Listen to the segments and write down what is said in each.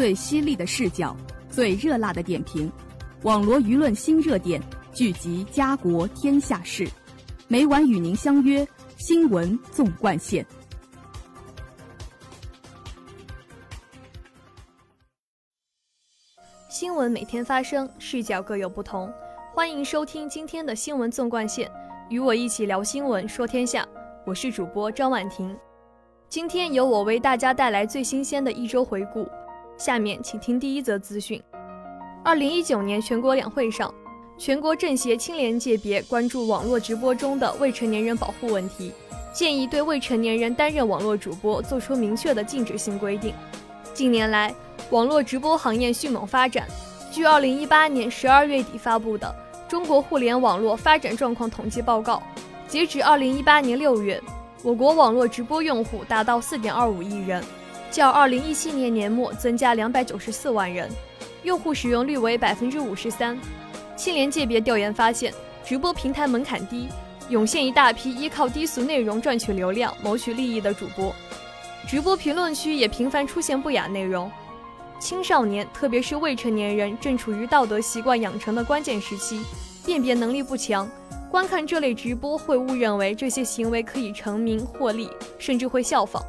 最犀利的视角，最热辣的点评，网罗舆论新热点，聚集家国天下事，每晚与您相约新闻纵贯线。新闻每天发生，视角各有不同。欢迎收听今天的新闻纵贯线，与我一起聊新闻，说天下。我是主播张婉婷。今天由我为大家带来最新鲜的一周回顾。下面请听第一则资讯：二零一九年全国两会上，全国政协青联界别关注网络直播中的未成年人保护问题，建议对未成年人担任网络主播作出明确的禁止性规定。近年来，网络直播行业迅猛发展。据二零一八年十二月底发布的《中国互联网络发展状况统计报告》，截止二零一八年六月。我国网络直播用户达到四点二五亿人，较二零一七年年末增加两百九十四万人，用户使用率为百分之五十三。青联界别调研发现，直播平台门槛低，涌现一大批依靠低俗内容赚取流量、谋取利益的主播。直播评论区也频繁出现不雅内容。青少年，特别是未成年人，正处于道德习惯养成的关键时期，辨别能力不强。观看这类直播会误认为这些行为可以成名获利，甚至会效仿，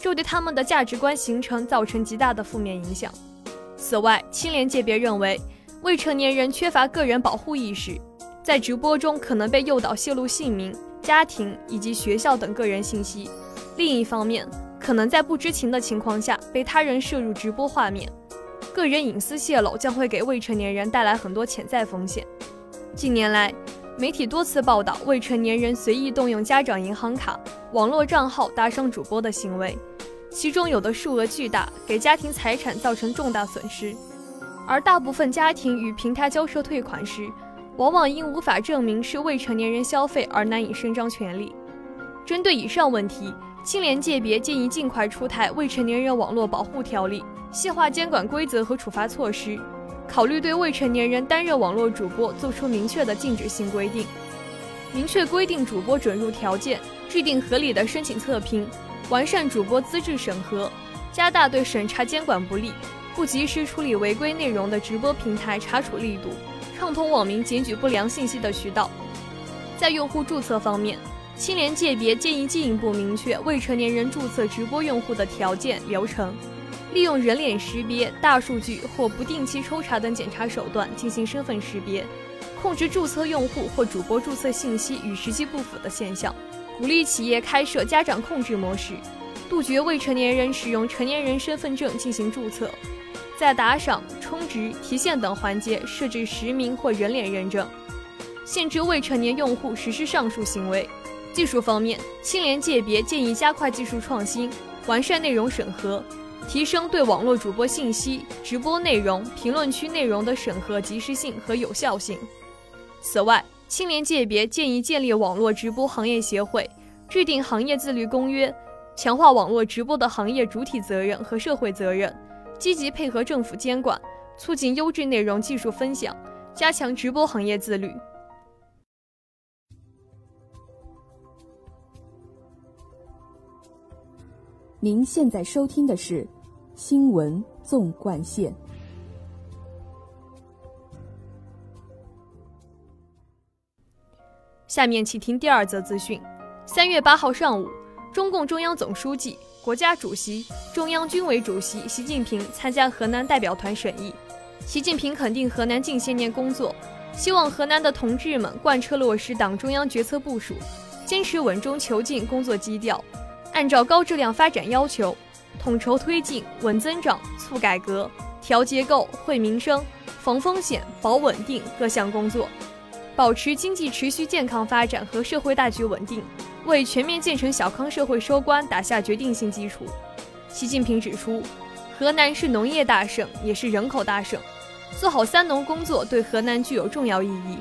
这对他们的价值观形成造成极大的负面影响。此外，青联界别认为，未成年人缺乏个人保护意识，在直播中可能被诱导泄露姓名、家庭以及学校等个人信息；另一方面，可能在不知情的情况下被他人摄入直播画面，个人隐私泄露将会给未成年人带来很多潜在风险。近年来，媒体多次报道未成年人随意动用家长银行卡、网络账号搭上主播的行为，其中有的数额巨大，给家庭财产造成重大损失；而大部分家庭与平台交涉退款时，往往因无法证明是未成年人消费而难以伸张权利。针对以上问题，青联界别建议尽快出台《未成年人网络保护条例》，细化监管规则和处罚措施。考虑对未成年人担任网络主播作出明确的禁止性规定，明确规定主播准入条件，制定合理的申请测评，完善主播资质审核，加大对审查监管不力、不及时处理违规内容的直播平台查处力度，畅通网民检举不良信息的渠道。在用户注册方面，青联界别建议进一步明确未成年人注册直播用户的条件流程。利用人脸识别、大数据或不定期抽查等检查手段进行身份识别，控制注册用户或主播注册信息与实际不符的现象。鼓励企业开设家长控制模式，杜绝未成年人使用成年人身份证进行注册。在打赏、充值、提现等环节设置实名或人脸认证，限制未成年用户实施上述行为。技术方面，青联界别建议加快技术创新，完善内容审核。提升对网络主播信息、直播内容、评论区内容的审核及时性和有效性。此外，青联界别建议建立网络直播行业协会，制定行业自律公约，强化网络直播的行业主体责任和社会责任，积极配合政府监管，促进优质内容技术分享，加强直播行业自律。您现在收听的是。新闻纵贯线。下面请听第二则资讯。三月八号上午，中共中央总书记、国家主席、中央军委主席习近平参加河南代表团审议。习近平肯定河南近些年工作，希望河南的同志们贯彻落实党中央决策部署，坚持稳中求进工作基调，按照高质量发展要求。统筹推进稳增长、促改革、调结构、惠民生、防风险、保稳定各项工作，保持经济持续健康发展和社会大局稳定，为全面建成小康社会收官打下决定性基础。习近平指出，河南是农业大省，也是人口大省，做好“三农”工作对河南具有重要意义。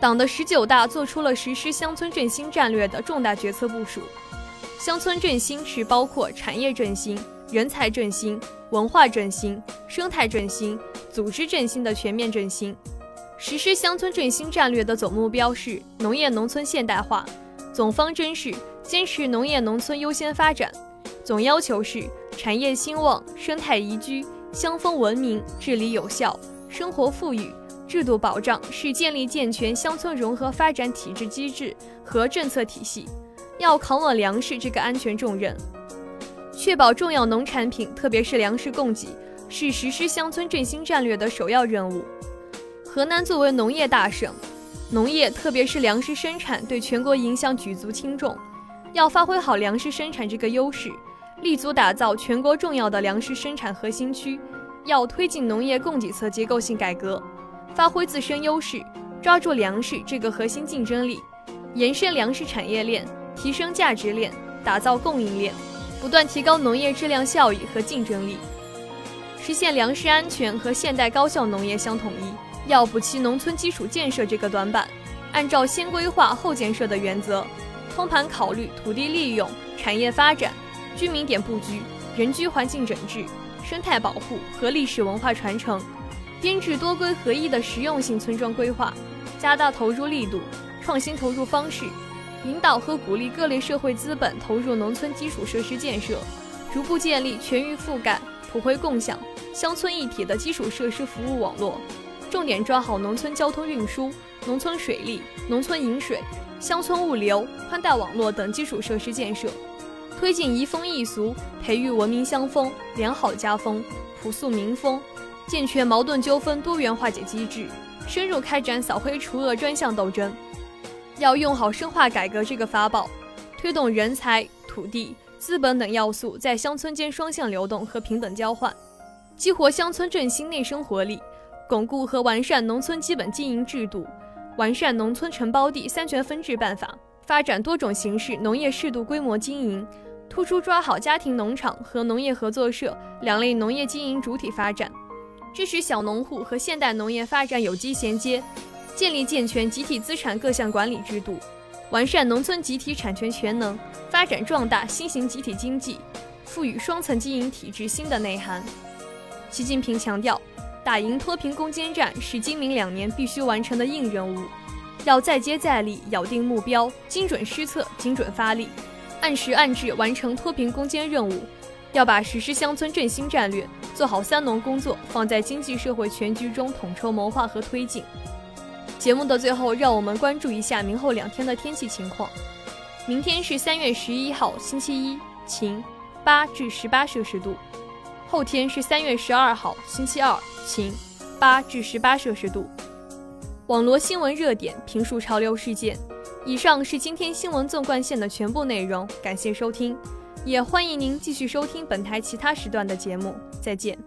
党的十九大作出了实施乡村振兴战略的重大决策部署。乡村振兴是包括产业振兴、人才振兴、文化振兴、生态振兴、组织振兴的全面振兴。实施乡村振兴战略的总目标是农业农村现代化，总方针是坚持农业农村优先发展，总要求是产业兴旺、生态宜居、乡风文明，治理有效，生活富裕，制度保障是建立健全乡村融合发展体制机制和政策体系，要扛稳粮食这个安全重任，确保重要农产品，特别是粮食供给，是实施乡村振兴战略的首要任务。河南作为农业大省，农业特别是粮食生产对全国影响举足轻重，要发挥好粮食生产这个优势。立足打造全国重要的粮食生产核心区，要推进农业供给侧结构性改革，发挥自身优势，抓住粮食这个核心竞争力，延伸粮食产业链，提升价值链，打造供应链，不断提高农业质量效益和竞争力，实现粮食安全和现代高效农业相统一。要补齐农村基础建设这个短板，按照先规划后建设的原则，通盘考虑土地利用、产业发展。居民点布局、人居环境整治、生态保护和历史文化传承，编制多规合一的实用性村庄规划，加大投入力度、创新投入方式，引导和鼓励各类社会资本投入农村基础设施建设，逐步建立全域覆盖、普惠共享、乡村一体的基础设施服务网络，重点抓好农村交通运输、农村水利、农村饮水、乡村物流、宽带网络等基础设施建设。推进移风易俗，培育文明乡风、良好家风、朴素民风，健全矛盾纠纷多元化解机制，深入开展扫黑除恶专项斗争。要用好深化改革这个法宝，推动人才、土地、资本等要素在乡村间双向流动和平等交换，激活乡村振兴内生活力，巩固和完善农村基本经营制度，完善农村承包地三权分置办法，发展多种形式农业适度规模经营。突出抓好家庭农场和农业合作社两类农业经营主体发展，支持小农户和现代农业发展有机衔接，建立健全集体资产各项管理制度，完善农村集体产权全能，发展壮大新型集体经济，赋予双层经营体制新的内涵。习近平强调，打赢脱贫攻坚战是今明两年必须完成的硬任务，要再接再厉，咬定目标，精准施策，精准发力。按时按质完成脱贫攻坚任务，要把实施乡村振兴战略、做好“三农”工作放在经济社会全局中统筹谋划和推进。节目的最后，让我们关注一下明后两天的天气情况。明天是三月十一号，星期一，晴，八至十八摄氏度；后天是三月十二号，星期二，晴，八至十八摄氏度。网罗新闻热点，评述潮流事件。以上是今天新闻纵贯线的全部内容，感谢收听，也欢迎您继续收听本台其他时段的节目，再见。